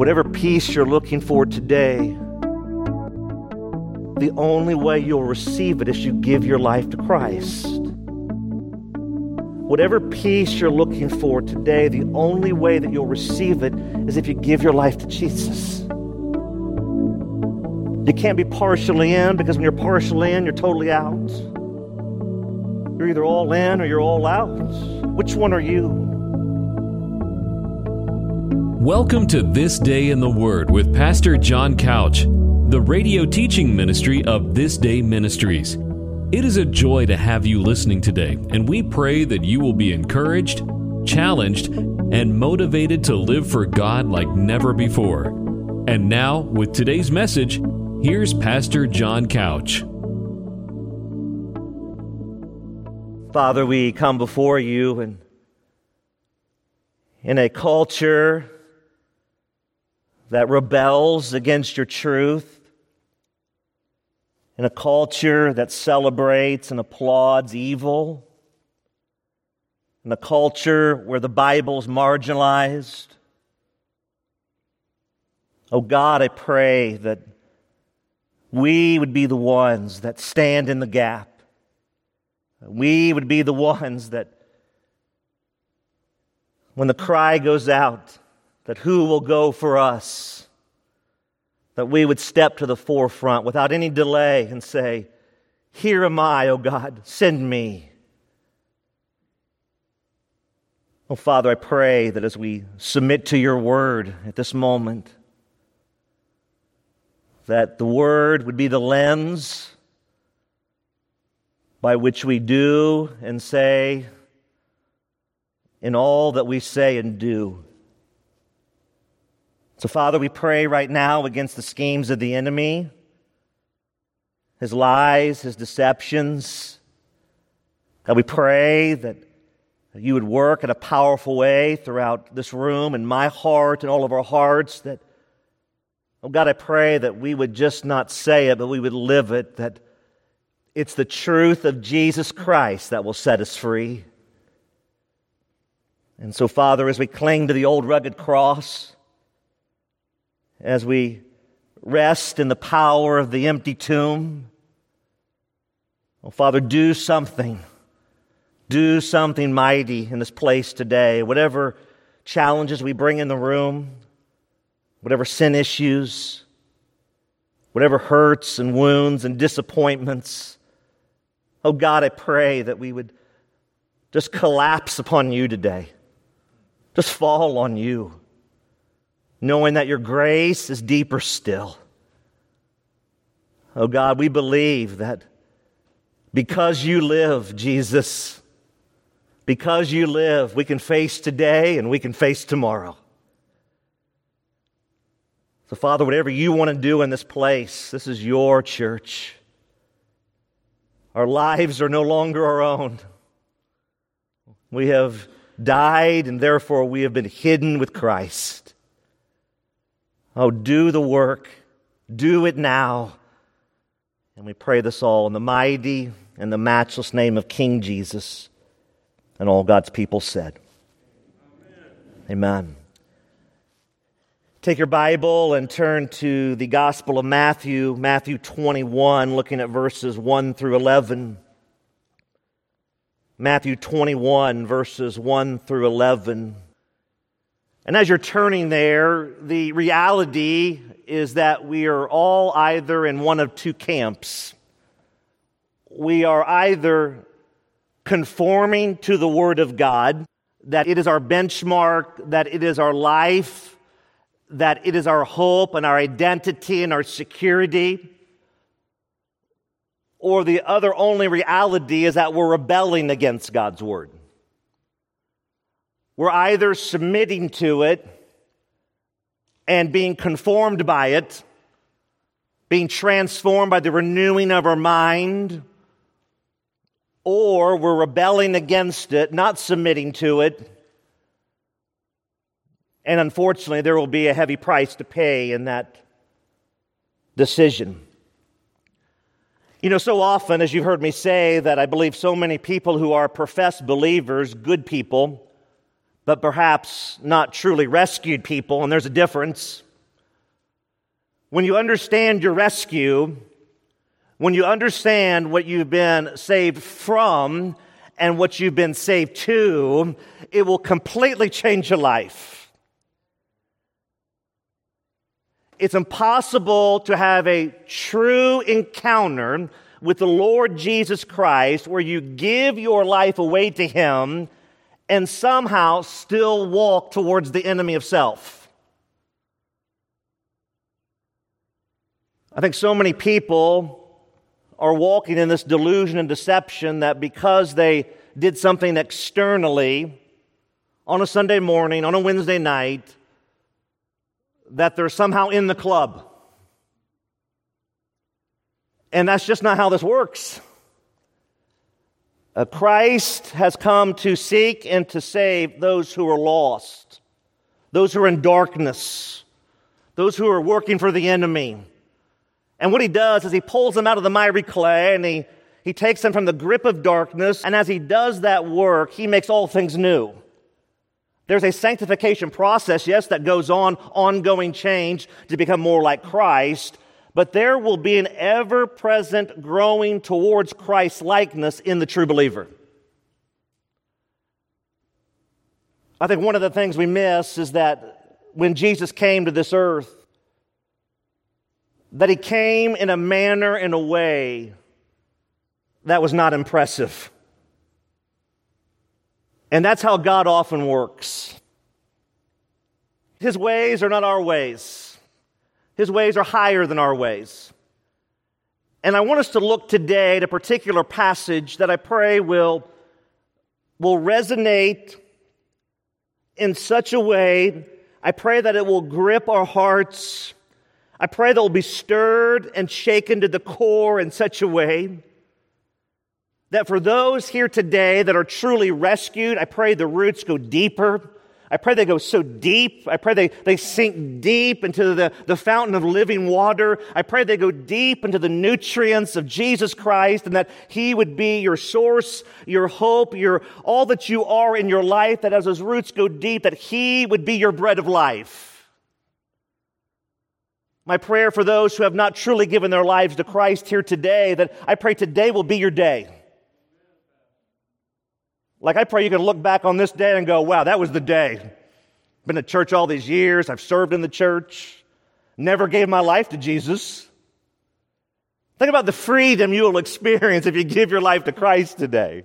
Whatever peace you're looking for today, the only way you'll receive it is you give your life to Christ. Whatever peace you're looking for today, the only way that you'll receive it is if you give your life to Jesus. You can't be partially in because when you're partially in, you're totally out. You're either all in or you're all out. Which one are you? Welcome to This Day in the Word with Pastor John Couch, the radio teaching ministry of This Day Ministries. It is a joy to have you listening today, and we pray that you will be encouraged, challenged, and motivated to live for God like never before. And now, with today's message, here's Pastor John Couch. Father, we come before you and in a culture that rebels against your truth, in a culture that celebrates and applauds evil, in a culture where the Bible's marginalized. Oh God, I pray that we would be the ones that stand in the gap. We would be the ones that, when the cry goes out, that who will go for us? that we would step to the forefront without any delay and say, Here am I, O God, send me. Oh, Father, I pray that as we submit to your word at this moment, that the word would be the lens by which we do and say in all that we say and do. So, Father, we pray right now against the schemes of the enemy, his lies, his deceptions. God, we pray that you would work in a powerful way throughout this room and my heart and all of our hearts. That, oh God, I pray that we would just not say it, but we would live it, that it's the truth of Jesus Christ that will set us free. And so, Father, as we cling to the old rugged cross, as we rest in the power of the empty tomb. Oh, Father, do something. Do something mighty in this place today. Whatever challenges we bring in the room, whatever sin issues, whatever hurts and wounds and disappointments. Oh God, I pray that we would just collapse upon you today, just fall on you knowing that your grace is deeper still. Oh God, we believe that because you live, Jesus, because you live, we can face today and we can face tomorrow. So, Father, whatever you want to do in this place, this is your church. Our lives are no longer our own. We have died, and therefore we have been hidden with Christ. Oh, do the work. Do it now. And we pray this all in the mighty and the matchless name of King Jesus. And all God's people said, Amen. Amen. Take your Bible and turn to the Gospel of Matthew, Matthew 21, looking at verses 1 through 11. Matthew 21, verses 1 through 11. And as you're turning there, the reality is that we are all either in one of two camps. We are either conforming to the Word of God, that it is our benchmark, that it is our life, that it is our hope and our identity and our security. Or the other only reality is that we're rebelling against God's Word. We're either submitting to it and being conformed by it, being transformed by the renewing of our mind, or we're rebelling against it, not submitting to it. And unfortunately, there will be a heavy price to pay in that decision. You know, so often, as you've heard me say, that I believe so many people who are professed believers, good people, but perhaps not truly rescued people, and there's a difference. when you understand your rescue, when you understand what you've been saved from and what you've been saved to, it will completely change your life. It's impossible to have a true encounter with the Lord Jesus Christ where you give your life away to Him and somehow still walk towards the enemy of self. I think so many people are walking in this delusion and deception that because they did something externally on a Sunday morning, on a Wednesday night, that they're somehow in the club. And that's just not how this works. Uh, Christ has come to seek and to save those who are lost, those who are in darkness, those who are working for the enemy. And what he does is he pulls them out of the miry clay and he, he takes them from the grip of darkness. And as he does that work, he makes all things new. There's a sanctification process, yes, that goes on, ongoing change to become more like Christ, but there will be an ever present growing towards Christ's likeness in the true believer. I think one of the things we miss is that when Jesus came to this earth, that he came in a manner, in a way that was not impressive. And that's how God often works. His ways are not our ways, His ways are higher than our ways. And I want us to look today at a particular passage that I pray will, will resonate in such a way. I pray that it will grip our hearts I pray that we'll be stirred and shaken to the core in such a way that for those here today that are truly rescued, I pray the roots go deeper. I pray they go so deep. I pray they, they sink deep into the, the fountain of living water. I pray they go deep into the nutrients of Jesus Christ and that He would be your source, your hope, your, all that you are in your life, that as those roots go deep, that He would be your bread of life. My prayer for those who have not truly given their lives to Christ here today, that I pray today will be your day. Like I pray you can look back on this day and go, wow, that was the day. Been to church all these years, I've served in the church, never gave my life to Jesus. Think about the freedom you will experience if you give your life to Christ today.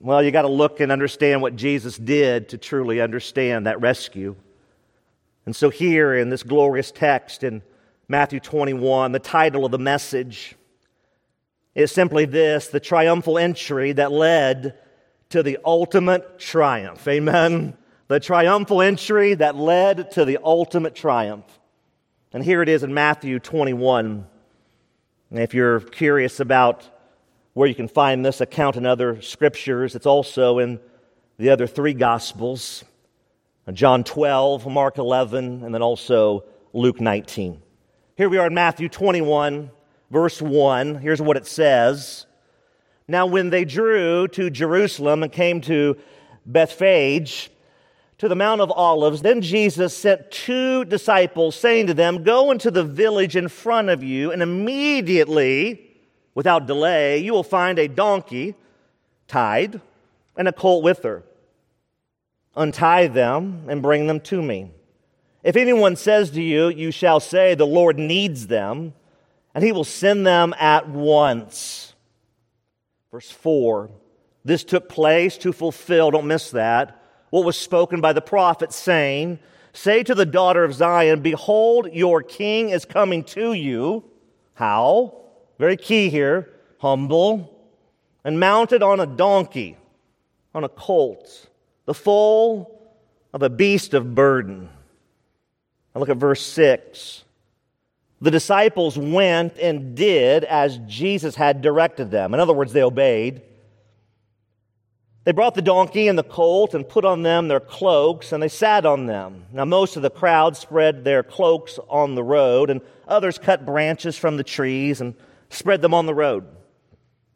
Well, you got to look and understand what Jesus did to truly understand that rescue. And so, here in this glorious text in Matthew 21, the title of the message is simply this the triumphal entry that led to the ultimate triumph. Amen. The triumphal entry that led to the ultimate triumph. And here it is in Matthew 21. And if you're curious about where you can find this account in other scriptures, it's also in the other three Gospels. John 12, Mark 11, and then also Luke 19. Here we are in Matthew 21, verse 1. Here's what it says. Now, when they drew to Jerusalem and came to Bethphage, to the Mount of Olives, then Jesus sent two disciples, saying to them, Go into the village in front of you, and immediately, without delay, you will find a donkey tied and a colt with her Untie them and bring them to me. If anyone says to you, You shall say, The Lord needs them, and he will send them at once. Verse 4 This took place to fulfill, don't miss that, what was spoken by the prophet, saying, Say to the daughter of Zion, Behold, your king is coming to you. How? Very key here humble and mounted on a donkey, on a colt the foal of a beast of burden. Now look at verse 6. The disciples went and did as Jesus had directed them. In other words, they obeyed. They brought the donkey and the colt and put on them their cloaks, and they sat on them. Now, most of the crowd spread their cloaks on the road, and others cut branches from the trees and spread them on the road.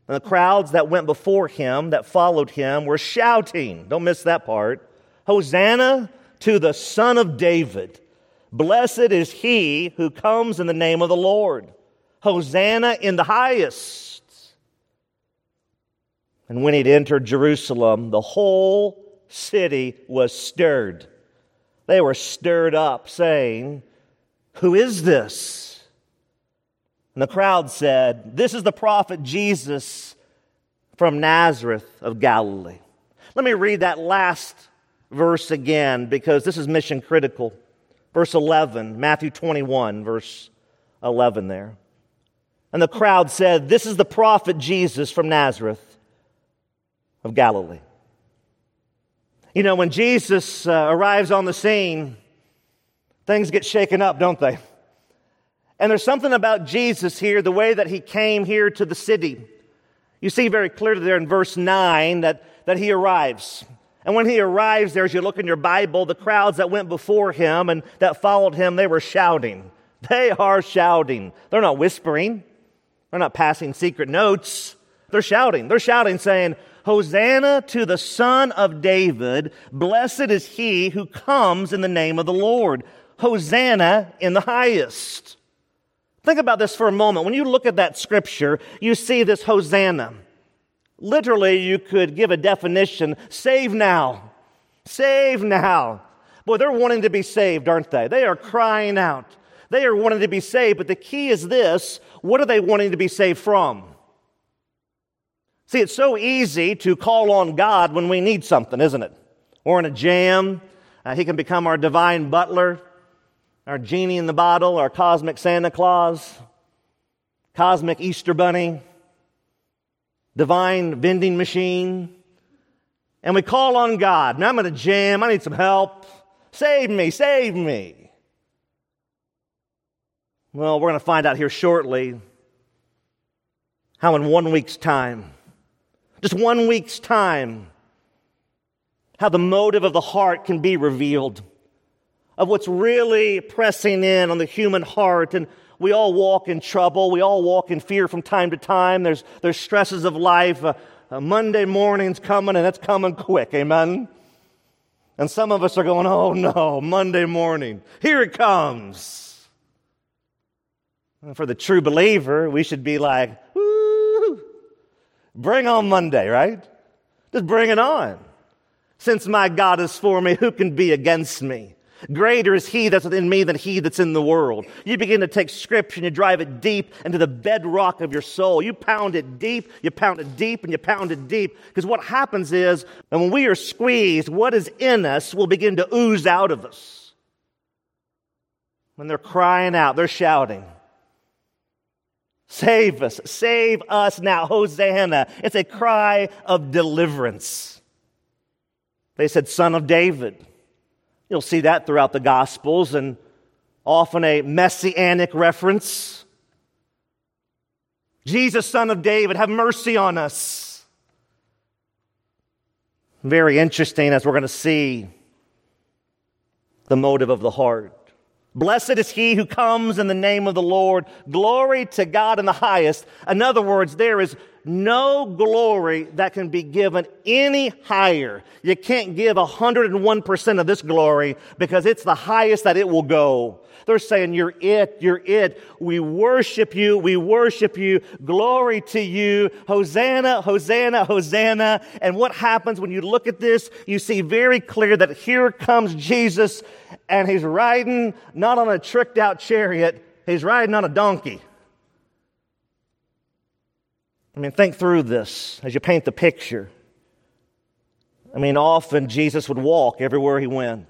And the crowds that went before him, that followed him, were shouting. Don't miss that part. Hosanna to the Son of David. Blessed is he who comes in the name of the Lord. Hosanna in the highest. And when he'd entered Jerusalem, the whole city was stirred. They were stirred up, saying, Who is this? And the crowd said, This is the prophet Jesus from Nazareth of Galilee. Let me read that last verse again because this is mission critical. Verse 11, Matthew 21, verse 11 there. And the crowd said, This is the prophet Jesus from Nazareth of Galilee. You know, when Jesus uh, arrives on the scene, things get shaken up, don't they? And there's something about Jesus here, the way that he came here to the city. You see very clearly there in verse 9 that, that he arrives. And when he arrives there, as you look in your Bible, the crowds that went before him and that followed him, they were shouting. They are shouting. They're not whispering. They're not passing secret notes. They're shouting. They're shouting, saying, Hosanna to the Son of David. Blessed is he who comes in the name of the Lord. Hosanna in the highest. Think about this for a moment. When you look at that scripture, you see this Hosanna. Literally, you could give a definition save now. Save now. Boy, they're wanting to be saved, aren't they? They are crying out. They are wanting to be saved, but the key is this what are they wanting to be saved from? See, it's so easy to call on God when we need something, isn't it? Or in a jam. Uh, he can become our divine butler, our genie in the bottle, our cosmic Santa Claus, cosmic Easter bunny divine vending machine. And we call on God. Now I'm in a jam. I need some help. Save me, save me. Well, we're going to find out here shortly how in one week's time, just one week's time, how the motive of the heart can be revealed, of what's really pressing in on the human heart and we all walk in trouble. We all walk in fear from time to time. There's, there's stresses of life. Uh, uh, Monday morning's coming and it's coming quick. Amen. And some of us are going, oh no, Monday morning. Here it comes. And for the true believer, we should be like, bring on Monday, right? Just bring it on. Since my God is for me, who can be against me? Greater is he that's within me than he that's in the world. You begin to take scripture and you drive it deep into the bedrock of your soul. You pound it deep, you pound it deep, and you pound it deep. Because what happens is, and when we are squeezed, what is in us will begin to ooze out of us. When they're crying out, they're shouting. Save us, save us now, Hosanna. It's a cry of deliverance. They said, Son of David. You'll see that throughout the Gospels and often a messianic reference. Jesus, son of David, have mercy on us. Very interesting as we're going to see the motive of the heart. Blessed is he who comes in the name of the Lord. Glory to God in the highest. In other words, there is no glory that can be given any higher. You can't give 101% of this glory because it's the highest that it will go. They're saying, You're it, you're it. We worship you, we worship you. Glory to you. Hosanna, Hosanna, Hosanna. And what happens when you look at this? You see very clear that here comes Jesus and he's riding not on a tricked out chariot, he's riding on a donkey. I mean, think through this as you paint the picture. I mean, often Jesus would walk everywhere he went.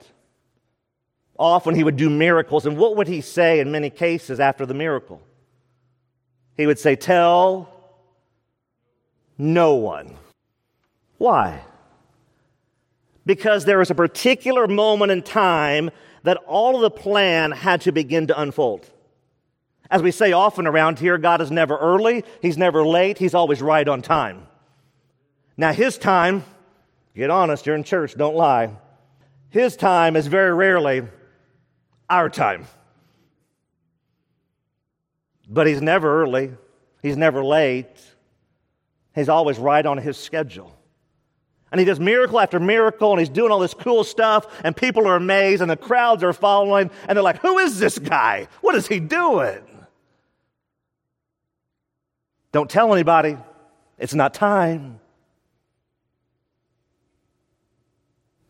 Often he would do miracles. And what would he say in many cases after the miracle? He would say, Tell no one. Why? Because there was a particular moment in time that all of the plan had to begin to unfold. As we say often around here, God is never early, He's never late, He's always right on time. Now, His time, get honest, you're in church, don't lie. His time is very rarely our time. But He's never early, He's never late, He's always right on His schedule. And he does miracle after miracle, and he's doing all this cool stuff, and people are amazed, and the crowds are following, and they're like, Who is this guy? What is he doing? Don't tell anybody. It's not time.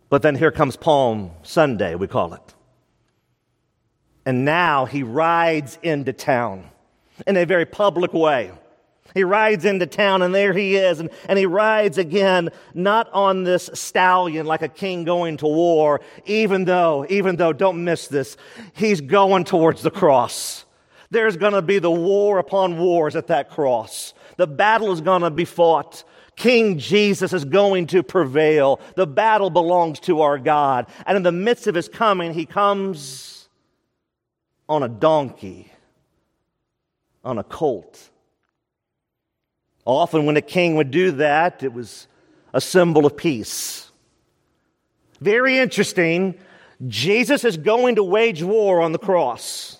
But then here comes Palm Sunday, we call it. And now he rides into town in a very public way. He rides into town and there he is. And, and he rides again, not on this stallion like a king going to war, even though, even though, don't miss this, he's going towards the cross. There's going to be the war upon wars at that cross. The battle is going to be fought. King Jesus is going to prevail. The battle belongs to our God. And in the midst of his coming, he comes on a donkey, on a colt. Often, when a king would do that, it was a symbol of peace. Very interesting. Jesus is going to wage war on the cross.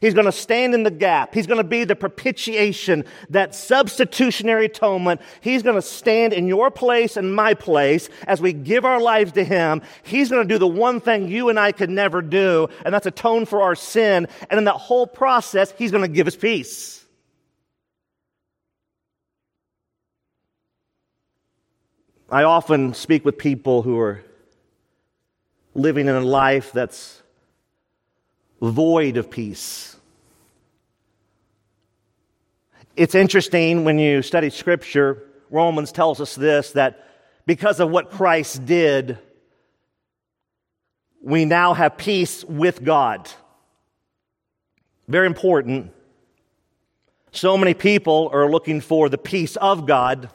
He's going to stand in the gap. He's going to be the propitiation, that substitutionary atonement. He's going to stand in your place and my place as we give our lives to Him. He's going to do the one thing you and I could never do, and that's atone for our sin. And in that whole process, He's going to give us peace. I often speak with people who are living in a life that's void of peace. It's interesting when you study Scripture, Romans tells us this that because of what Christ did, we now have peace with God. Very important. So many people are looking for the peace of God.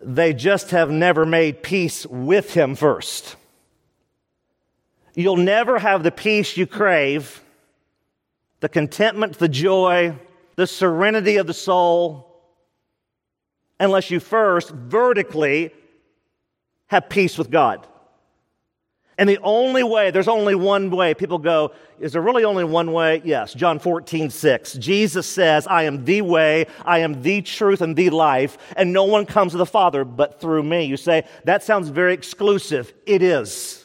They just have never made peace with Him first. You'll never have the peace you crave, the contentment, the joy, the serenity of the soul, unless you first vertically have peace with God. And the only way, there's only one way. People go, is there really only one way? Yes. John 14, 6. Jesus says, I am the way, I am the truth and the life, and no one comes to the Father but through me. You say, that sounds very exclusive. It is.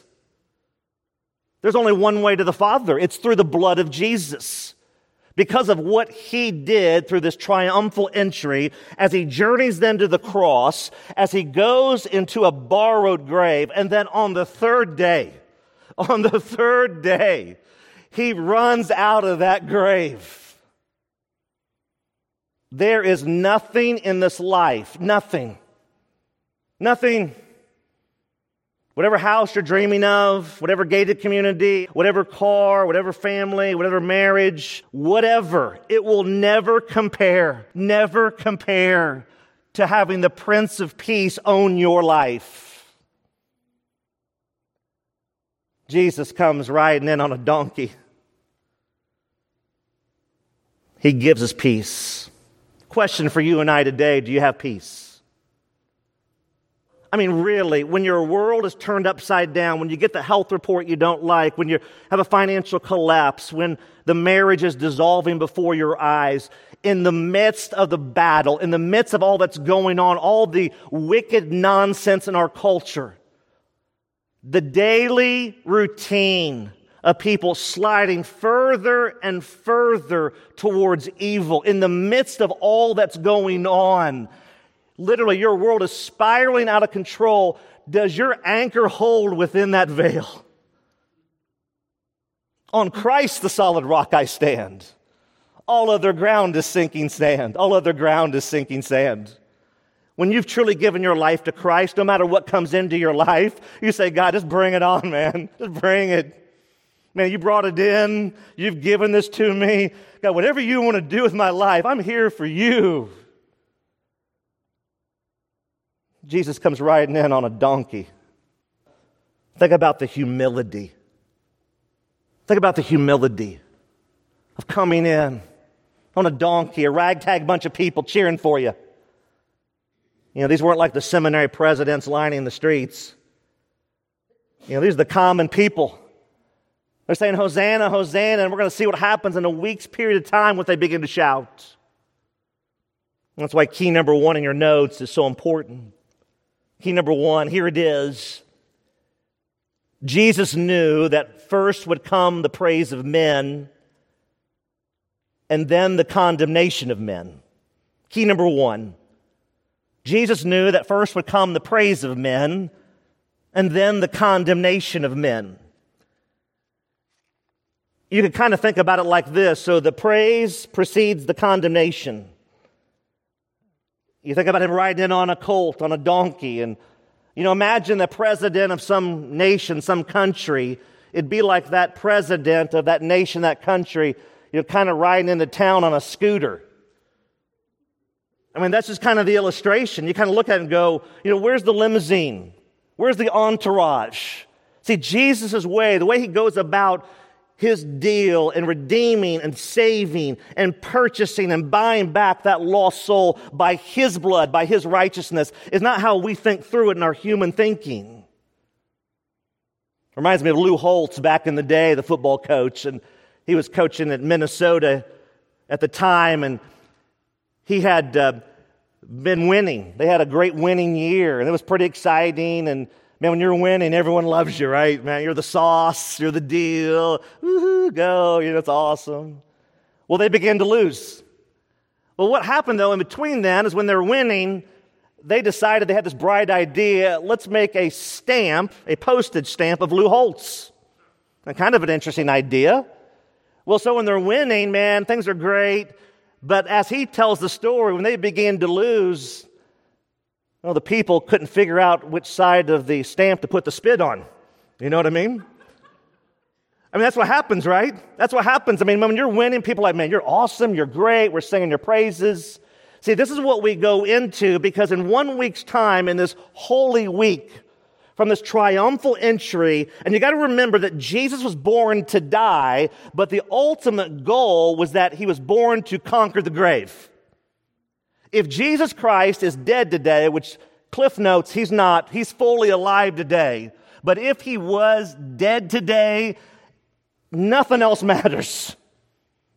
There's only one way to the Father it's through the blood of Jesus. Because of what he did through this triumphal entry, as he journeys then to the cross, as he goes into a borrowed grave, and then on the third day, on the third day, he runs out of that grave. There is nothing in this life, nothing, nothing Whatever house you're dreaming of, whatever gated community, whatever car, whatever family, whatever marriage, whatever, it will never compare, never compare to having the Prince of Peace own your life. Jesus comes riding in on a donkey. He gives us peace. Question for you and I today do you have peace? I mean, really, when your world is turned upside down, when you get the health report you don't like, when you have a financial collapse, when the marriage is dissolving before your eyes, in the midst of the battle, in the midst of all that's going on, all the wicked nonsense in our culture, the daily routine of people sliding further and further towards evil, in the midst of all that's going on, Literally, your world is spiraling out of control. Does your anchor hold within that veil? On Christ, the solid rock, I stand. All other ground is sinking sand. All other ground is sinking sand. When you've truly given your life to Christ, no matter what comes into your life, you say, God, just bring it on, man. Just bring it. Man, you brought it in. You've given this to me. God, whatever you want to do with my life, I'm here for you. Jesus comes riding in on a donkey. Think about the humility. Think about the humility of coming in on a donkey, a ragtag bunch of people cheering for you. You know, these weren't like the seminary presidents lining the streets. You know, these are the common people. They're saying, Hosanna, Hosanna, and we're going to see what happens in a week's period of time when they begin to shout. That's why key number one in your notes is so important. Key number one, here it is. Jesus knew that first would come the praise of men and then the condemnation of men. Key number one Jesus knew that first would come the praise of men and then the condemnation of men. You can kind of think about it like this. So the praise precedes the condemnation. You think about him riding in on a colt, on a donkey, and you know, imagine the president of some nation, some country. It'd be like that president of that nation, that country, you know, kind of riding into town on a scooter. I mean, that's just kind of the illustration. You kind of look at it and go, you know, where's the limousine? Where's the entourage? See, Jesus' way, the way he goes about his deal in redeeming and saving and purchasing and buying back that lost soul by his blood, by his righteousness, is not how we think through it in our human thinking. Reminds me of Lou Holtz back in the day, the football coach, and he was coaching at Minnesota at the time, and he had uh, been winning. They had a great winning year, and it was pretty exciting. And man, when you're winning, everyone loves you, right? Man, you're the sauce, you're the deal. Woohoo, go, you know, it's awesome. Well, they began to lose. Well, what happened though in between then is when they're winning, they decided they had this bright idea let's make a stamp, a postage stamp of Lou Holtz. And kind of an interesting idea. Well, so when they're winning, man, things are great. But as he tells the story, when they began to lose, well, the people couldn't figure out which side of the stamp to put the spit on. You know what I mean? I mean, that's what happens, right? That's what happens. I mean, when you're winning, people are like, man, you're awesome, you're great, we're singing your praises. See, this is what we go into because in one week's time, in this holy week, from this triumphal entry. And you got to remember that Jesus was born to die, but the ultimate goal was that he was born to conquer the grave. If Jesus Christ is dead today, which Cliff notes he's not, he's fully alive today. But if he was dead today, nothing else matters.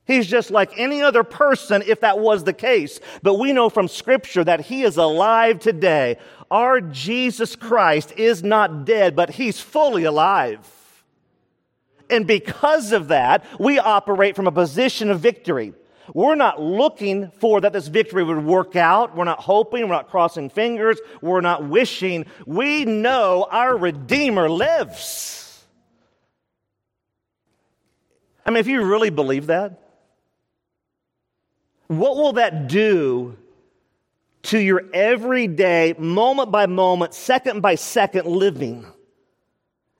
He's just like any other person if that was the case. But we know from Scripture that He is alive today. Our Jesus Christ is not dead, but He's fully alive. And because of that, we operate from a position of victory. We're not looking for that this victory would work out. We're not hoping. We're not crossing fingers. We're not wishing. We know our Redeemer lives. I mean, if you really believe that, what will that do to your everyday, moment by moment, second by second living?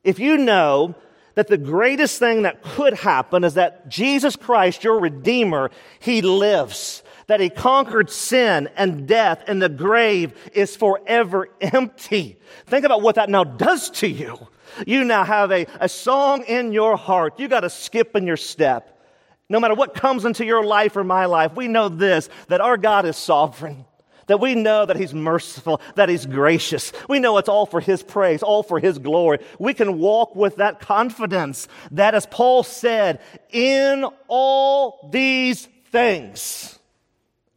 If you know that the greatest thing that could happen is that Jesus Christ, your Redeemer, He lives, that He conquered sin and death, and the grave is forever empty. Think about what that now does to you. You now have a, a song in your heart. You got a skip in your step. No matter what comes into your life or my life, we know this that our God is sovereign. That we know that He's merciful, that He's gracious. We know it's all for His praise, all for His glory. We can walk with that confidence that, as Paul said, in all these things,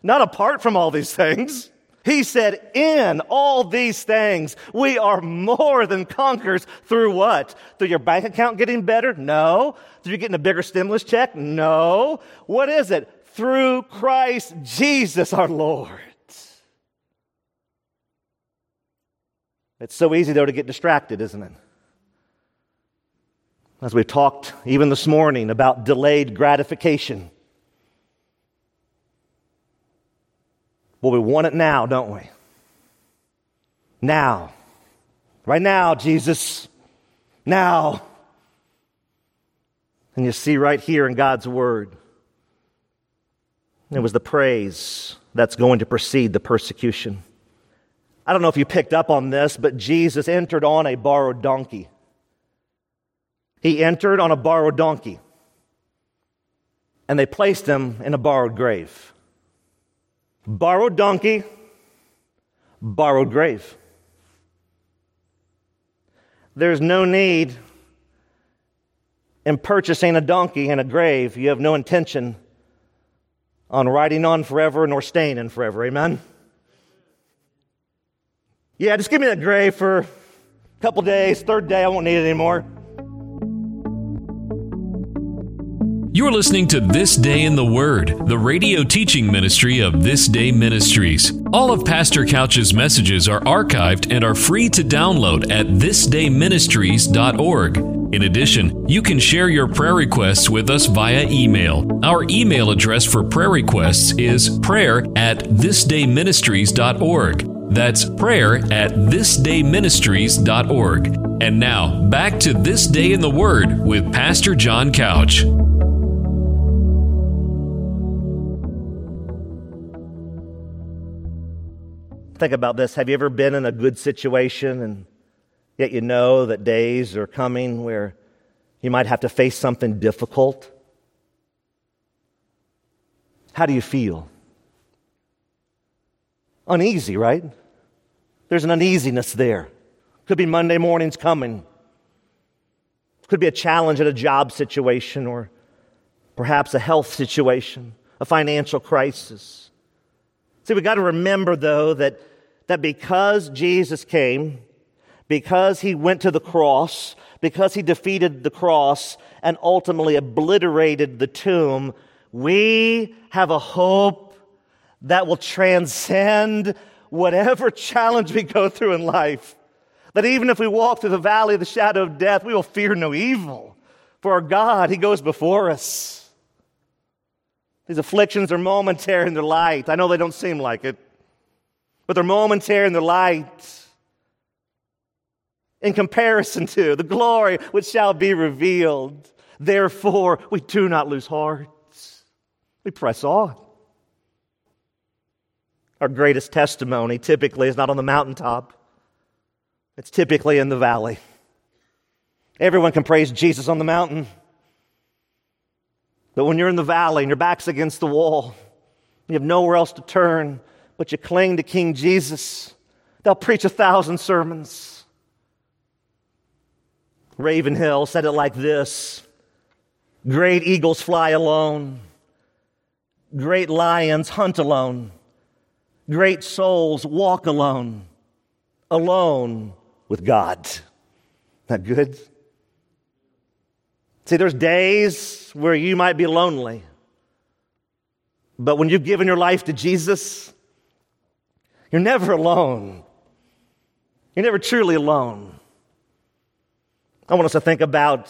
not apart from all these things, he said, in all these things, we are more than conquerors through what? Through your bank account getting better? No. Through you getting a bigger stimulus check? No. What is it? Through Christ Jesus our Lord. It's so easy, though, to get distracted, isn't it? As we've talked even this morning about delayed gratification. Well, we want it now, don't we? Now. Right now, Jesus. Now. And you see right here in God's Word, it was the praise that's going to precede the persecution. I don't know if you picked up on this, but Jesus entered on a borrowed donkey. He entered on a borrowed donkey, and they placed him in a borrowed grave. Borrowed donkey, borrowed grave. There's no need in purchasing a donkey and a grave. You have no intention on riding on forever nor staying in forever. Amen? Yeah, just give me that gray for a couple days. Third day, I won't need it anymore. You're listening to This Day in the Word, the radio teaching ministry of This Day Ministries. All of Pastor Couch's messages are archived and are free to download at thisdayministries.org. In addition, you can share your prayer requests with us via email. Our email address for prayer requests is prayer at thisdayministries.org. That's prayer at thisdayministries.org. And now, back to This Day in the Word with Pastor John Couch. Think about this. Have you ever been in a good situation and yet you know that days are coming where you might have to face something difficult? How do you feel? Uneasy, right? There's an uneasiness there. Could be Monday mornings coming. Could be a challenge at a job situation or perhaps a health situation, a financial crisis. See, we've got to remember, though, that that because Jesus came, because he went to the cross, because he defeated the cross and ultimately obliterated the tomb, we have a hope that will transcend whatever challenge we go through in life. That even if we walk through the valley of the shadow of death, we will fear no evil. For our God, He goes before us. These afflictions are momentary in their light. I know they don't seem like it but they're momentary in the light in comparison to the glory which shall be revealed. Therefore, we do not lose heart. We press on. Our greatest testimony typically is not on the mountaintop, it's typically in the valley. Everyone can praise Jesus on the mountain. But when you're in the valley and your back's against the wall, you have nowhere else to turn, but you cling to King Jesus, they'll preach a thousand sermons. Ravenhill said it like this Great eagles fly alone, great lions hunt alone, great souls walk alone, alone with God. That good? See, there's days where you might be lonely. But when you've given your life to Jesus, you're never alone. You're never truly alone. I want us to think about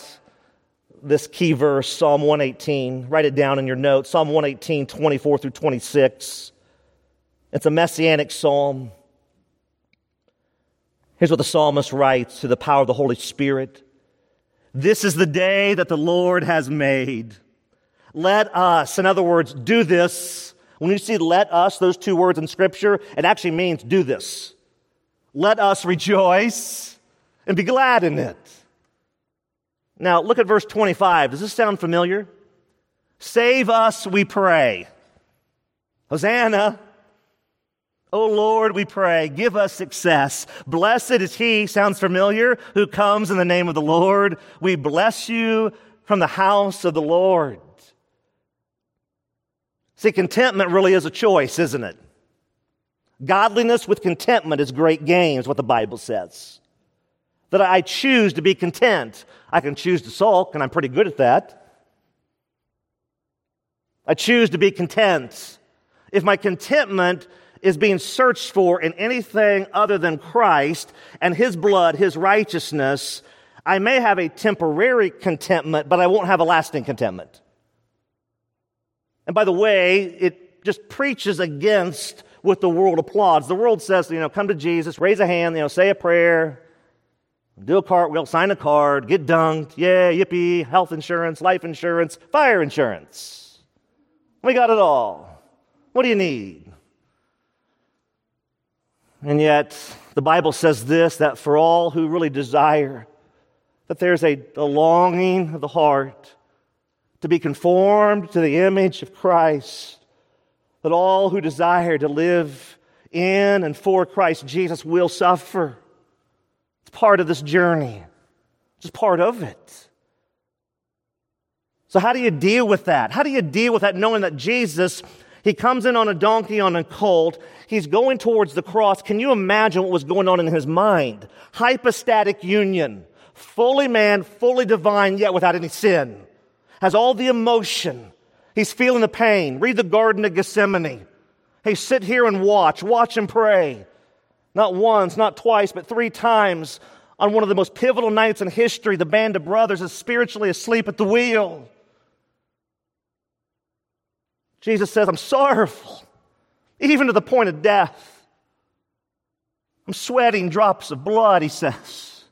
this key verse, Psalm 118. Write it down in your notes Psalm 118, 24 through 26. It's a messianic psalm. Here's what the psalmist writes to the power of the Holy Spirit This is the day that the Lord has made. Let us, in other words, do this when you see let us, those two words in Scripture, it actually means do this. Let us rejoice and be glad in it. Now, look at verse 25. Does this sound familiar? Save us, we pray. Hosanna. O Lord, we pray, give us success. Blessed is he, sounds familiar, who comes in the name of the Lord. We bless you from the house of the Lord. See, contentment really is a choice, isn't it? Godliness with contentment is great gain, is what the Bible says. That I choose to be content. I can choose to sulk, and I'm pretty good at that. I choose to be content. If my contentment is being searched for in anything other than Christ and His blood, His righteousness, I may have a temporary contentment, but I won't have a lasting contentment. And by the way, it just preaches against what the world applauds. The world says, you know, come to Jesus, raise a hand, you know, say a prayer, do a cartwheel, sign a card, get dunked, yeah, yippee, health insurance, life insurance, fire insurance. We got it all. What do you need? And yet, the Bible says this that for all who really desire, that there's a, a longing of the heart to be conformed to the image of Christ, that all who desire to live in and for Christ Jesus will suffer. It's part of this journey, it's part of it. So, how do you deal with that? How do you deal with that knowing that Jesus, He comes in on a donkey, on a colt. He's going towards the cross. Can you imagine what was going on in his mind? Hypostatic union. Fully man, fully divine, yet without any sin. Has all the emotion. He's feeling the pain. Read the Garden of Gethsemane. Hey, sit here and watch. Watch and pray. Not once, not twice, but three times on one of the most pivotal nights in history, the band of brothers is spiritually asleep at the wheel. Jesus says, I'm sorrowful, even to the point of death. I'm sweating drops of blood, he says.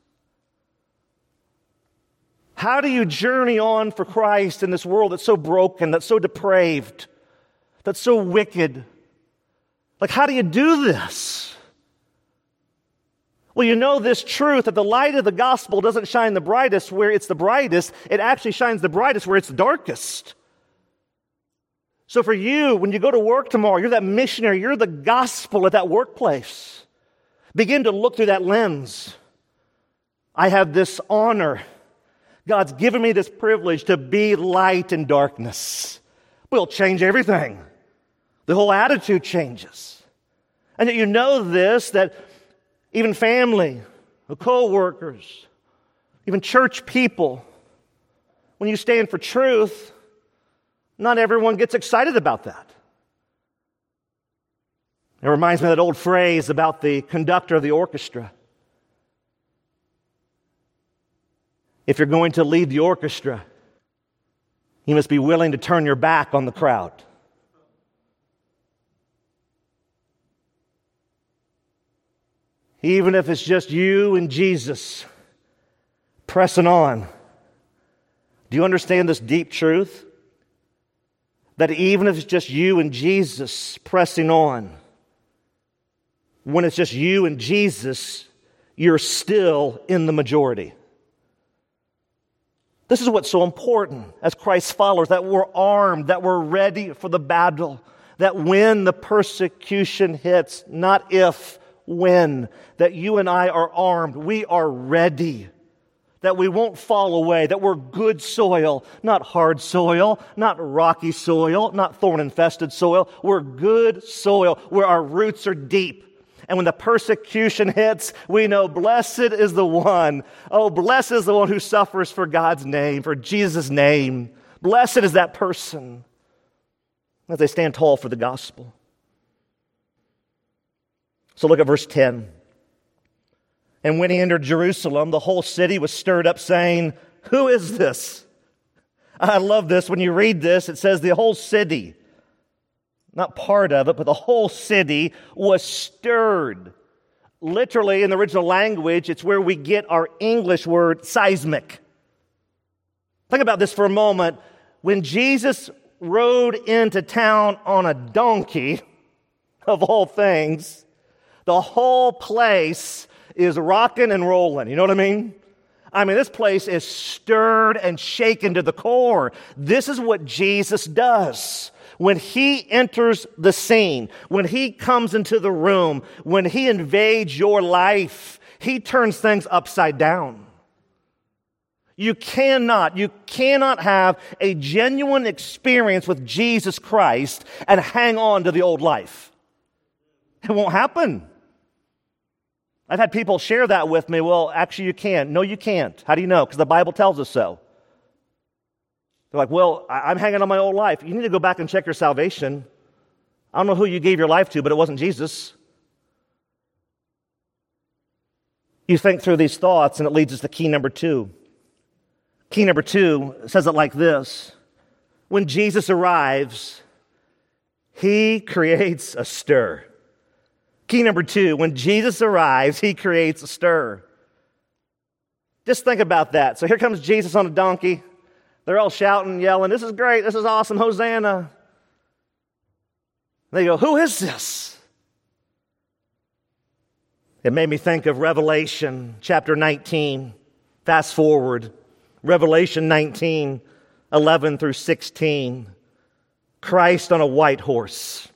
How do you journey on for Christ in this world that's so broken, that's so depraved, that's so wicked? Like, how do you do this? Well, you know this truth that the light of the gospel doesn't shine the brightest where it's the brightest, it actually shines the brightest where it's the darkest. So for you, when you go to work tomorrow, you're that missionary, you're the gospel at that workplace. Begin to look through that lens. I have this honor. God's given me this privilege to be light in darkness. We'll change everything. The whole attitude changes. And yet you know this that even family, co-workers, even church people, when you stand for truth, not everyone gets excited about that. It reminds me of that old phrase about the conductor of the orchestra. If you're going to lead the orchestra, you must be willing to turn your back on the crowd. Even if it's just you and Jesus pressing on. Do you understand this deep truth? That even if it's just you and Jesus pressing on, when it's just you and Jesus, you're still in the majority. This is what's so important as Christ's followers that we're armed, that we're ready for the battle, that when the persecution hits, not if, when, that you and I are armed, we are ready that we won't fall away, that we're good soil, not hard soil, not rocky soil, not thorn infested soil. We're good soil where our roots are deep. And when the persecution hits, we know blessed is the one. Oh, blessed is the one who suffers for God's name, for Jesus' name. Blessed is that person as they stand tall for the gospel. So look at verse 10. And when he entered Jerusalem, the whole city was stirred up, saying, Who is this? I love this. When you read this, it says the whole city, not part of it, but the whole city was stirred. Literally, in the original language, it's where we get our English word seismic. Think about this for a moment. When Jesus rode into town on a donkey, of all things, the whole place is rocking and rolling. You know what I mean? I mean, this place is stirred and shaken to the core. This is what Jesus does. When he enters the scene, when he comes into the room, when he invades your life, he turns things upside down. You cannot, you cannot have a genuine experience with Jesus Christ and hang on to the old life. It won't happen. I've had people share that with me. Well, actually, you can't. No, you can't. How do you know? Because the Bible tells us so. They're like, well, I'm hanging on my old life. You need to go back and check your salvation. I don't know who you gave your life to, but it wasn't Jesus. You think through these thoughts, and it leads us to key number two. Key number two says it like this When Jesus arrives, he creates a stir. Key number two when Jesus arrives, he creates a stir. Just think about that. So here comes Jesus on a donkey. They're all shouting, yelling, This is great. This is awesome. Hosanna. They go, Who is this? It made me think of Revelation chapter 19. Fast forward. Revelation 19, 11 through 16. Christ on a white horse.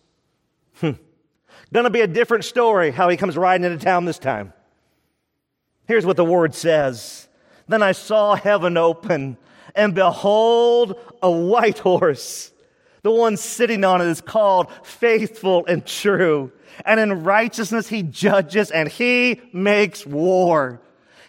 To be a different story how he comes riding into town this time. Here's what the word says Then I saw heaven open, and behold, a white horse. The one sitting on it is called faithful and true. And in righteousness he judges and he makes war.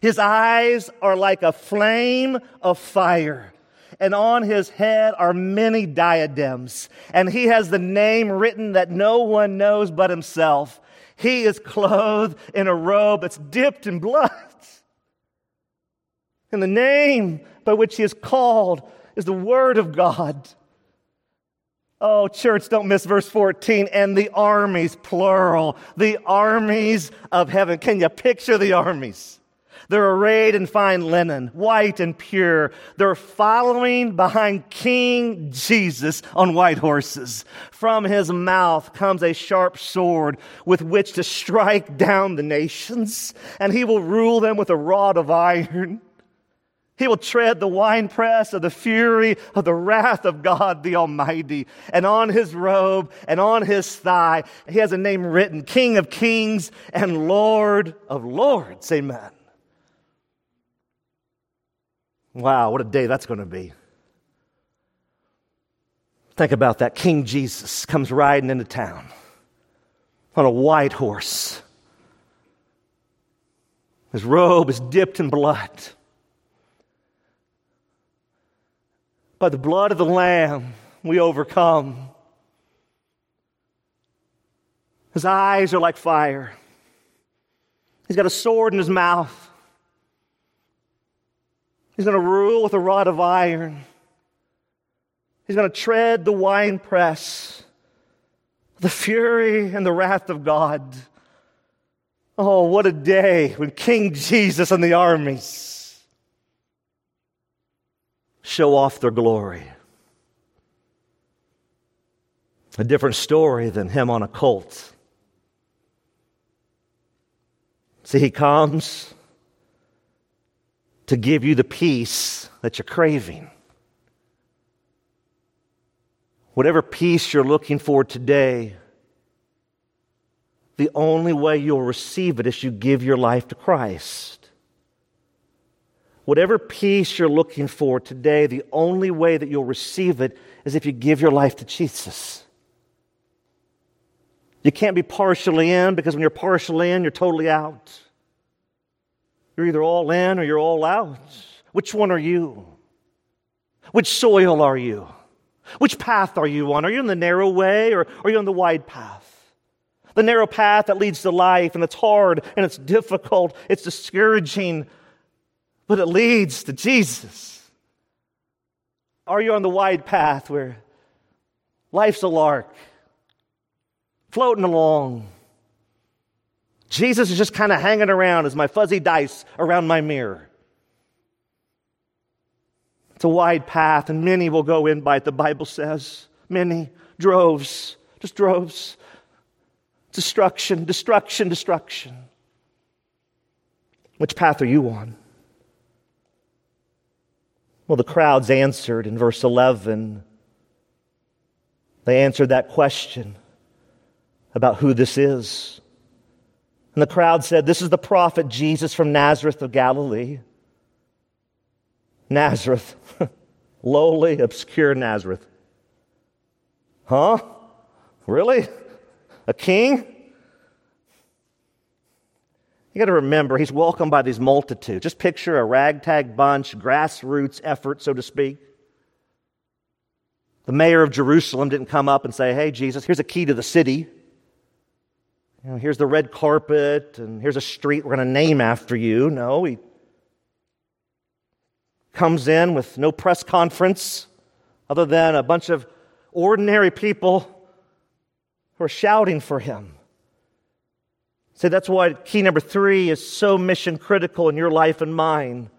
His eyes are like a flame of fire. And on his head are many diadems. And he has the name written that no one knows but himself. He is clothed in a robe that's dipped in blood. And the name by which he is called is the Word of God. Oh, church, don't miss verse 14. And the armies, plural, the armies of heaven. Can you picture the armies? They're arrayed in fine linen, white and pure. They're following behind King Jesus on white horses. From his mouth comes a sharp sword with which to strike down the nations, and he will rule them with a rod of iron. He will tread the winepress of the fury of the wrath of God the Almighty. And on his robe and on his thigh, he has a name written King of Kings and Lord of Lords. Amen. Wow, what a day that's going to be. Think about that. King Jesus comes riding into town on a white horse. His robe is dipped in blood. By the blood of the Lamb, we overcome. His eyes are like fire. He's got a sword in his mouth. He's going to rule with a rod of iron. He's going to tread the winepress, the fury and the wrath of God. Oh, what a day when King Jesus and the armies show off their glory. A different story than him on a colt. See, he comes to give you the peace that you're craving. Whatever peace you're looking for today, the only way you'll receive it is you give your life to Christ. Whatever peace you're looking for today, the only way that you'll receive it is if you give your life to Jesus. You can't be partially in because when you're partially in, you're totally out. You're either all in or you're all out. Which one are you? Which soil are you? Which path are you on? Are you in the narrow way or are you on the wide path? The narrow path that leads to life, and it's hard and it's difficult, it's discouraging, but it leads to Jesus. Are you on the wide path where life's a lark, floating along? Jesus is just kind of hanging around as my fuzzy dice around my mirror. It's a wide path, and many will go in by it, the Bible says. Many, droves, just droves. Destruction, destruction, destruction. Which path are you on? Well, the crowds answered in verse 11. They answered that question about who this is. And the crowd said, This is the prophet Jesus from Nazareth of Galilee. Nazareth. Lowly, obscure Nazareth. Huh? Really? A king? You got to remember, he's welcomed by these multitudes. Just picture a ragtag bunch, grassroots effort, so to speak. The mayor of Jerusalem didn't come up and say, Hey, Jesus, here's a key to the city. You know, here's the red carpet, and here's a street we're going to name after you. No, he comes in with no press conference other than a bunch of ordinary people who are shouting for him. So that's why key number three is so mission critical in your life and mine.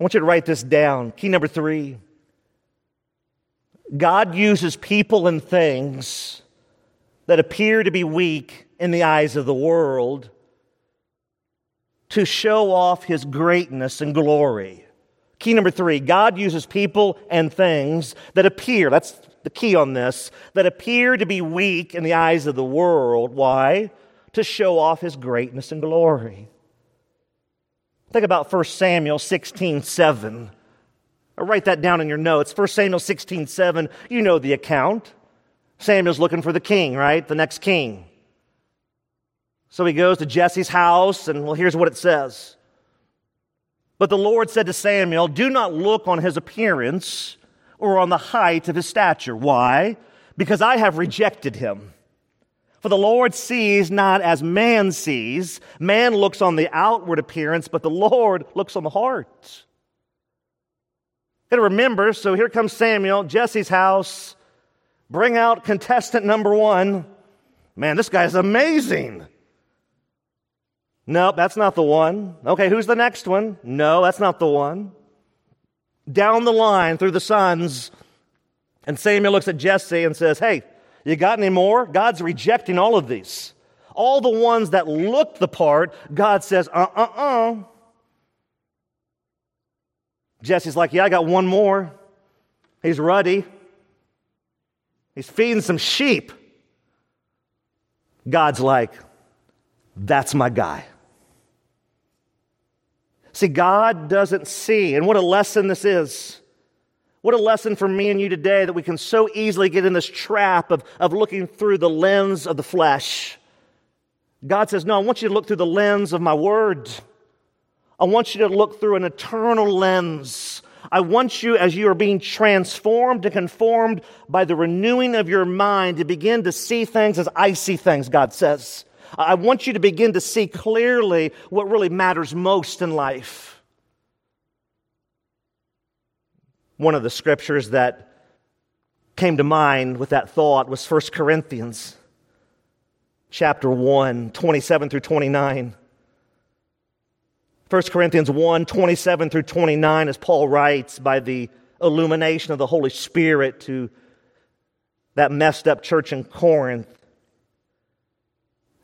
I want you to write this down. Key number three God uses people and things that appear to be weak in the eyes of the world to show off his greatness and glory. Key number three God uses people and things that appear, that's the key on this, that appear to be weak in the eyes of the world. Why? To show off his greatness and glory. Think about 1 Samuel 16 7. Or write that down in your notes. 1 Samuel 16 7, you know the account. Samuel's looking for the king, right? The next king. So he goes to Jesse's house, and well, here's what it says. But the Lord said to Samuel, Do not look on his appearance or on the height of his stature. Why? Because I have rejected him. For the Lord sees not as man sees. Man looks on the outward appearance, but the Lord looks on the heart. Got to remember, so here comes Samuel, Jesse's house. Bring out contestant number one. Man, this guy's amazing. Nope, that's not the one. Okay, who's the next one? No, that's not the one. Down the line through the sons, and Samuel looks at Jesse and says, Hey, you got any more? God's rejecting all of these. All the ones that looked the part, God says, uh uh uh. Jesse's like, Yeah, I got one more. He's ruddy. He's feeding some sheep. God's like, That's my guy. See, God doesn't see. And what a lesson this is. What a lesson for me and you today that we can so easily get in this trap of, of looking through the lens of the flesh. God says, No, I want you to look through the lens of my word. I want you to look through an eternal lens. I want you, as you are being transformed and conformed by the renewing of your mind, to begin to see things as I see things, God says. I want you to begin to see clearly what really matters most in life. One of the scriptures that came to mind with that thought was 1 Corinthians chapter 1, 27 through 29. 1 Corinthians 1, 27 through 29, as Paul writes, by the illumination of the Holy Spirit to that messed up church in Corinth.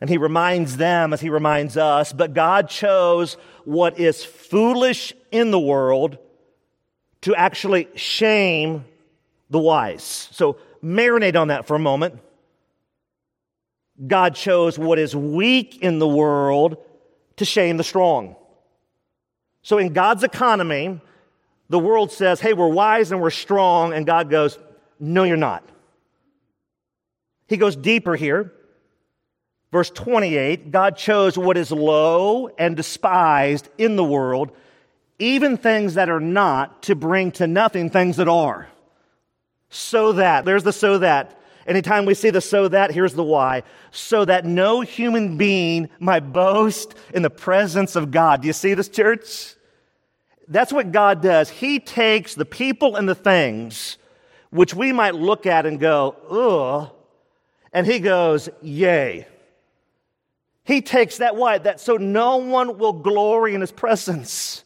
And he reminds them as he reminds us, but God chose what is foolish in the world to actually shame the wise. So marinate on that for a moment. God chose what is weak in the world to shame the strong. So in God's economy, the world says, hey, we're wise and we're strong, and God goes, no, you're not. He goes deeper here. Verse 28 God chose what is low and despised in the world, even things that are not, to bring to nothing things that are. So that, there's the so that. Anytime we see the so that, here's the why. So that no human being might boast in the presence of God. Do you see this, church? That's what God does. He takes the people and the things which we might look at and go, ugh, and He goes, yay. He takes that why? That so no one will glory in his presence.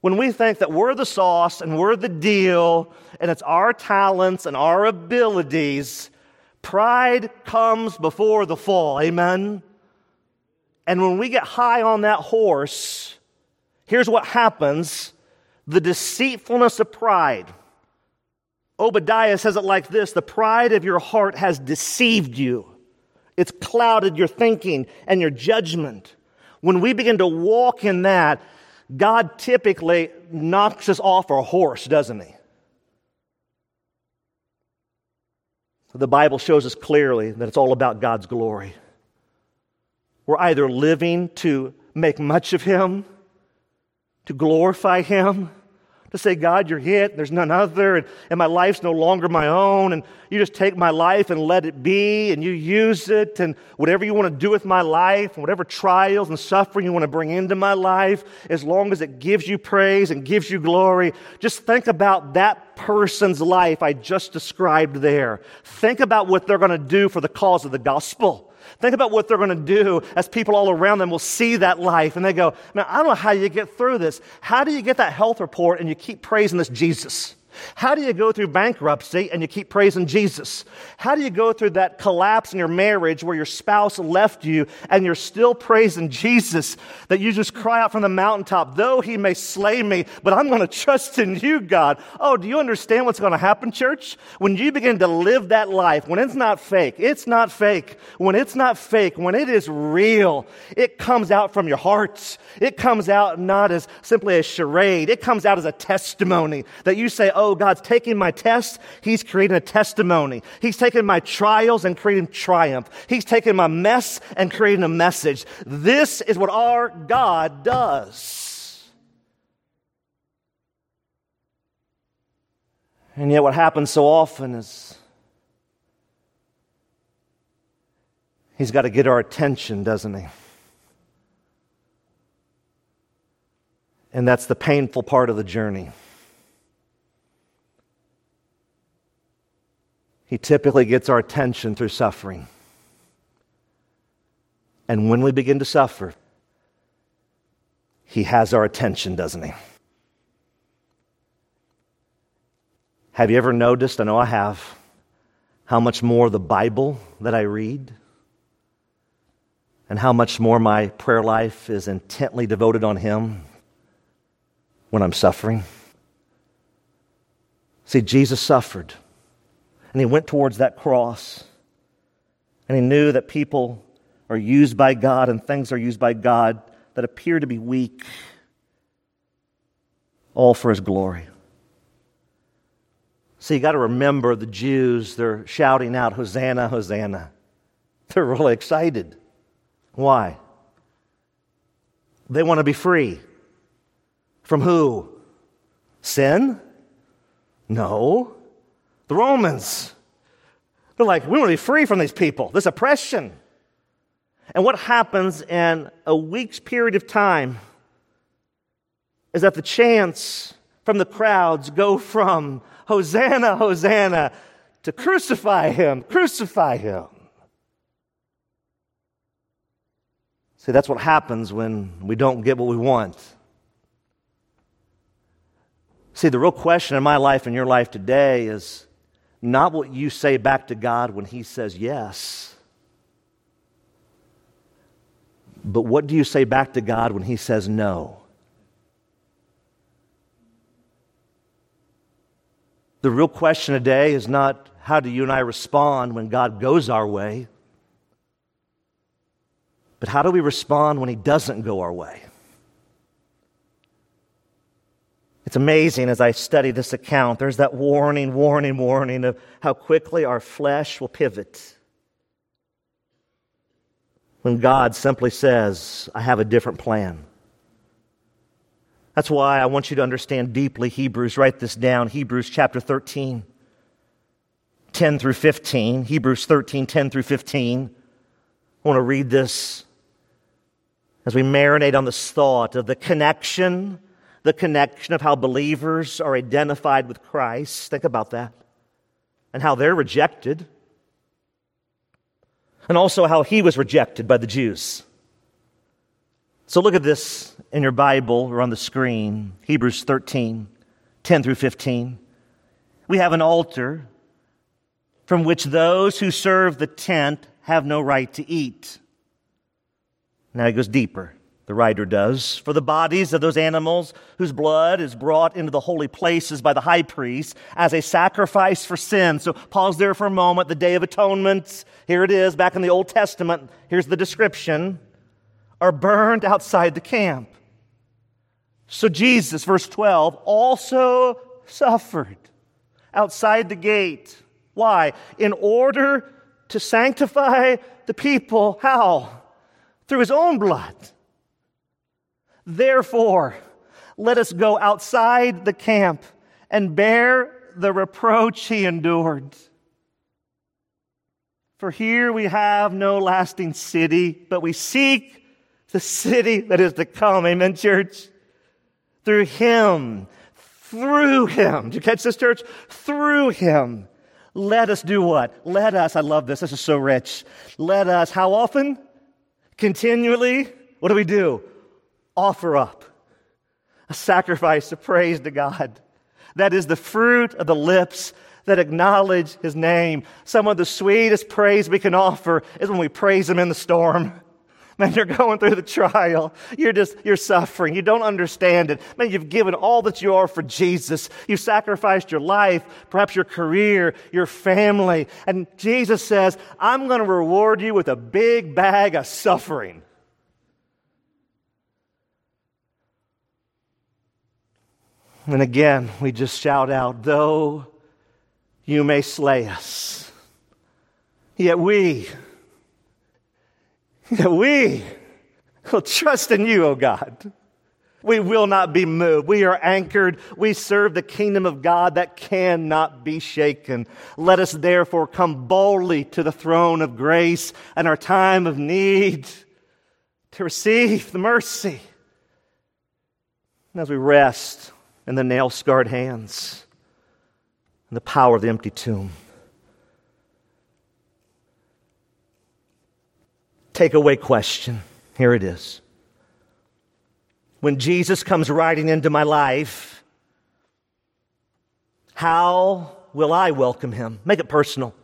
When we think that we're the sauce and we're the deal and it's our talents and our abilities, pride comes before the fall. Amen? And when we get high on that horse, here's what happens the deceitfulness of pride. Obadiah says it like this the pride of your heart has deceived you. It's clouded your thinking and your judgment. When we begin to walk in that, God typically knocks us off our horse, doesn't He? The Bible shows us clearly that it's all about God's glory. We're either living to make much of Him, to glorify Him, to say, God, you're it, there's none other, and, and my life's no longer my own, and you just take my life and let it be, and you use it, and whatever you want to do with my life, and whatever trials and suffering you want to bring into my life, as long as it gives you praise and gives you glory, just think about that person's life I just described there. Think about what they're going to do for the cause of the gospel. Think about what they're going to do as people all around them will see that life and they go, Man, I don't know how you get through this. How do you get that health report and you keep praising this Jesus? How do you go through bankruptcy and you keep praising Jesus? How do you go through that collapse in your marriage where your spouse left you and you're still praising Jesus? That you just cry out from the mountaintop, though he may slay me, but I'm going to trust in you, God. Oh, do you understand what's going to happen, church? When you begin to live that life, when it's not fake, it's not fake. When it's not fake, when it is real, it comes out from your heart. It comes out not as simply a charade. It comes out as a testimony that you say, oh, God's taking my tests, He's creating a testimony. He's taking my trials and creating triumph. He's taking my mess and creating a message. This is what our God does. And yet, what happens so often is He's got to get our attention, doesn't He? And that's the painful part of the journey. He typically gets our attention through suffering. And when we begin to suffer, He has our attention, doesn't He? Have you ever noticed? I know I have. How much more the Bible that I read and how much more my prayer life is intently devoted on Him when I'm suffering. See, Jesus suffered. And he went towards that cross. And he knew that people are used by God and things are used by God that appear to be weak, all for his glory. See, you got to remember the Jews, they're shouting out, Hosanna, Hosanna. They're really excited. Why? They want to be free. From who? Sin? No. The Romans. They're like, we want to be free from these people, this oppression. And what happens in a week's period of time is that the chants from the crowds go from Hosanna, Hosanna to crucify him, crucify him. See, that's what happens when we don't get what we want. See, the real question in my life and your life today is not what you say back to God when He says yes, but what do you say back to God when He says no? The real question today is not how do you and I respond when God goes our way, but how do we respond when He doesn't go our way? It's amazing as I study this account, there's that warning, warning, warning of how quickly our flesh will pivot. When God simply says, I have a different plan. That's why I want you to understand deeply Hebrews. Write this down Hebrews chapter 13, 10 through 15. Hebrews 13, 10 through 15. I want to read this as we marinate on this thought of the connection the connection of how believers are identified with Christ. Think about that. And how they're rejected. And also how he was rejected by the Jews. So look at this in your Bible or on the screen Hebrews 13, 10 through 15. We have an altar from which those who serve the tent have no right to eat. Now he goes deeper the writer does, for the bodies of those animals whose blood is brought into the holy places by the high priest as a sacrifice for sin. So pause there for a moment. The Day of Atonement, here it is, back in the Old Testament. Here's the description are burned outside the camp. So Jesus, verse 12, also suffered outside the gate. Why? In order to sanctify the people. How? Through his own blood. Therefore, let us go outside the camp and bear the reproach he endured. For here we have no lasting city, but we seek the city that is to come. Amen, church? Through him, through him. Did you catch this, church? Through him. Let us do what? Let us, I love this, this is so rich. Let us, how often? Continually. What do we do? Offer up a sacrifice of praise to God. That is the fruit of the lips that acknowledge his name. Some of the sweetest praise we can offer is when we praise him in the storm. Man, you're going through the trial. You're just, you're suffering. You don't understand it. Man, you've given all that you are for Jesus. You've sacrificed your life, perhaps your career, your family. And Jesus says, I'm going to reward you with a big bag of suffering. And again, we just shout out, though you may slay us, yet we, yet we will trust in you, O God. We will not be moved. We are anchored. We serve the kingdom of God that cannot be shaken. Let us therefore come boldly to the throne of grace in our time of need to receive the mercy. And as we rest, and the nail scarred hands and the power of the empty tomb. Takeaway question here it is. When Jesus comes riding into my life, how will I welcome him? Make it personal.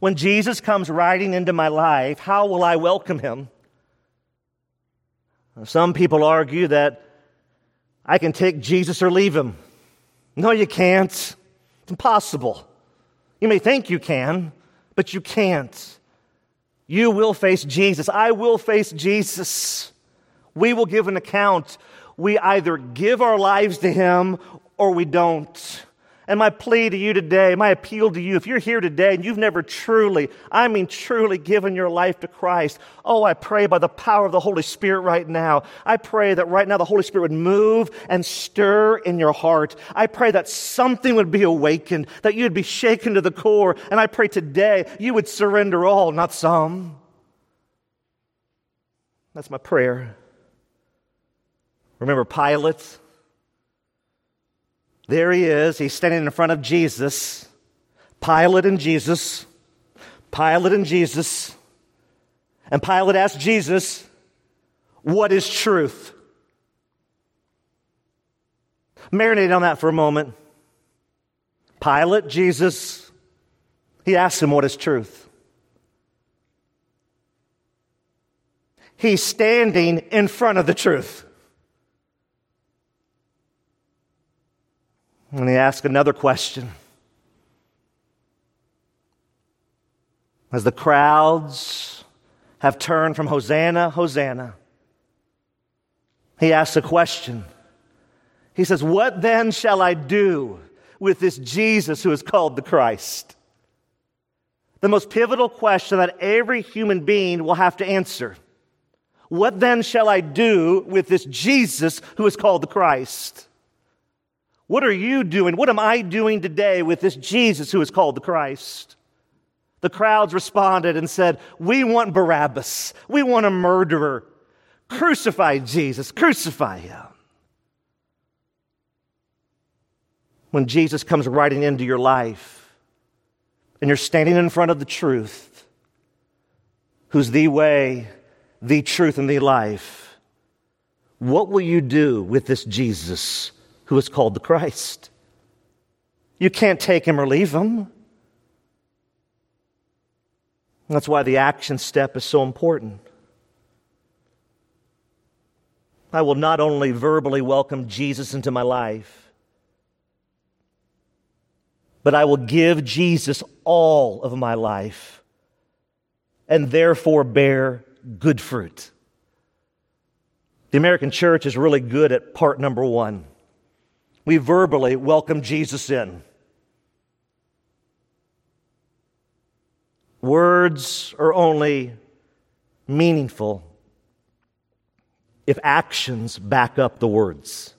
When Jesus comes riding into my life, how will I welcome him? Some people argue that I can take Jesus or leave him. No, you can't. It's impossible. You may think you can, but you can't. You will face Jesus. I will face Jesus. We will give an account. We either give our lives to him or we don't. And my plea to you today, my appeal to you, if you're here today and you've never truly, I mean truly given your life to Christ, oh, I pray by the power of the Holy Spirit right now. I pray that right now the Holy Spirit would move and stir in your heart. I pray that something would be awakened, that you'd be shaken to the core. And I pray today you would surrender all, not some. That's my prayer. Remember Pilate? There he is. He's standing in front of Jesus. Pilate and Jesus. Pilate and Jesus. And Pilate asked Jesus, What is truth? Marinate on that for a moment. Pilate, Jesus, he asked him, What is truth? He's standing in front of the truth. And he asks another question. As the crowds have turned from Hosanna, Hosanna, he asks a question. He says, What then shall I do with this Jesus who is called the Christ? The most pivotal question that every human being will have to answer. What then shall I do with this Jesus who is called the Christ? What are you doing? What am I doing today with this Jesus who is called the Christ? The crowds responded and said, We want Barabbas. We want a murderer. Crucify Jesus. Crucify him. When Jesus comes riding into your life and you're standing in front of the truth, who's the way, the truth, and the life, what will you do with this Jesus? Who is called the Christ. You can't take him or leave him. That's why the action step is so important. I will not only verbally welcome Jesus into my life, but I will give Jesus all of my life and therefore bear good fruit. The American church is really good at part number one we verbally welcome Jesus in. Words are only meaningful if actions back up the words.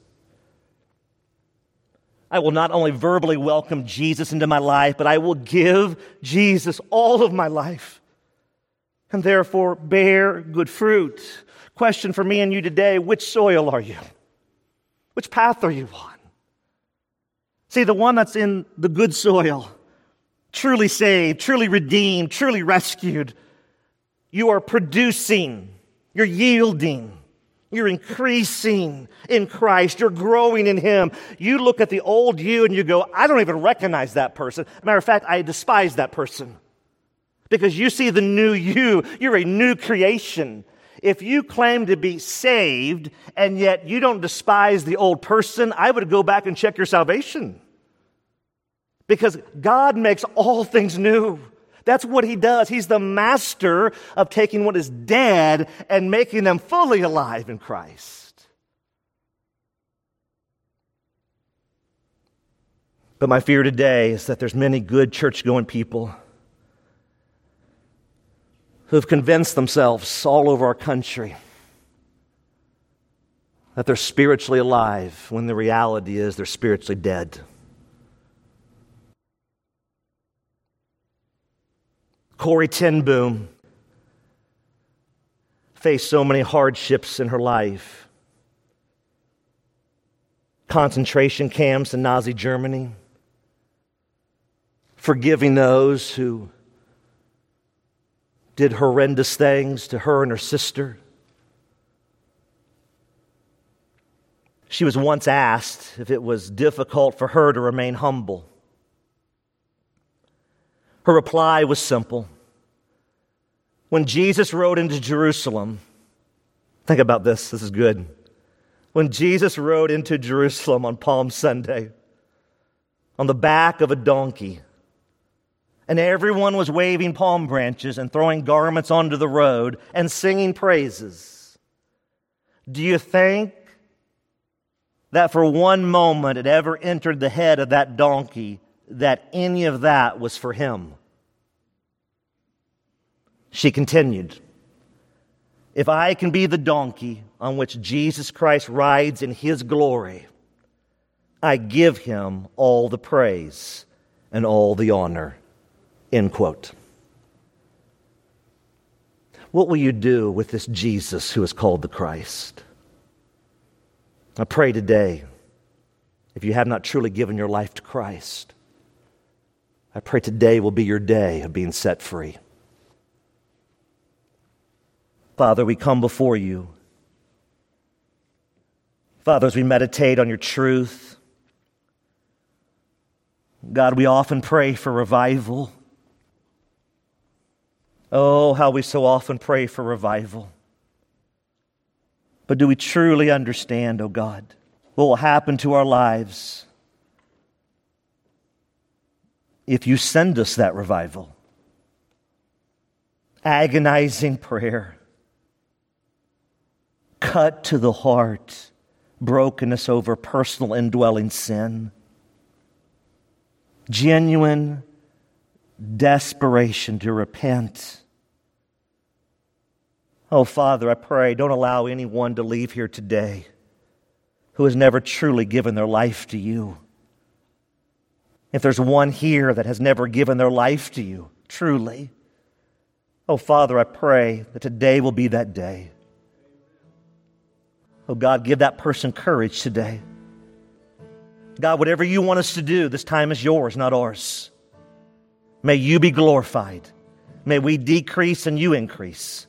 I will not only verbally welcome Jesus into my life, but I will give Jesus all of my life and therefore bear good fruit. Question for me and you today which soil are you? Which path are you on? See, the one that's in the good soil, truly saved, truly redeemed, truly rescued, you are producing, you're yielding, You're increasing in Christ. You're growing in Him. You look at the old you and you go, I don't even recognize that person. Matter of fact, I despise that person. Because you see the new you. You're a new creation. If you claim to be saved and yet you don't despise the old person, I would go back and check your salvation. Because God makes all things new. That's what he does. He's the master of taking what is dead and making them fully alive in Christ. But my fear today is that there's many good church going people who have convinced themselves all over our country that they're spiritually alive when the reality is they're spiritually dead. Corrie ten Boom faced so many hardships in her life concentration camps in Nazi Germany, forgiving those who did horrendous things to her and her sister. She was once asked if it was difficult for her to remain humble. Her reply was simple. When Jesus rode into Jerusalem, think about this, this is good. When Jesus rode into Jerusalem on Palm Sunday, on the back of a donkey, and everyone was waving palm branches and throwing garments onto the road and singing praises. Do you think that for one moment it ever entered the head of that donkey that any of that was for him. She continued, If I can be the donkey on which Jesus Christ rides in his glory, I give him all the praise and all the honor. End quote. What will you do with this Jesus who is called the Christ? I pray today, if you have not truly given your life to Christ, I pray today will be your day of being set free. Father, we come before you. Father, as we meditate on your truth, God, we often pray for revival. Oh, how we so often pray for revival. But do we truly understand, oh God, what will happen to our lives if you send us that revival. Agonizing prayer, cut to the heart, brokenness over personal indwelling sin, genuine desperation to repent. Oh, Father, I pray, don't allow anyone to leave here today who has never truly given their life to you. If there's one here that has never given their life to you, truly, oh, Father, I pray that today will be that day. Oh, God, give that person courage today. God, whatever you want us to do, this time is yours, not ours. May you be glorified. May we decrease and you increase.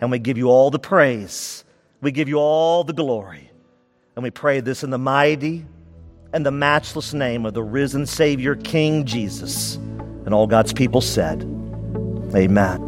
And we give you all the praise. We give you all the glory. And we pray this in the mighty, and the matchless name of the risen Savior, King Jesus. And all God's people said, Amen.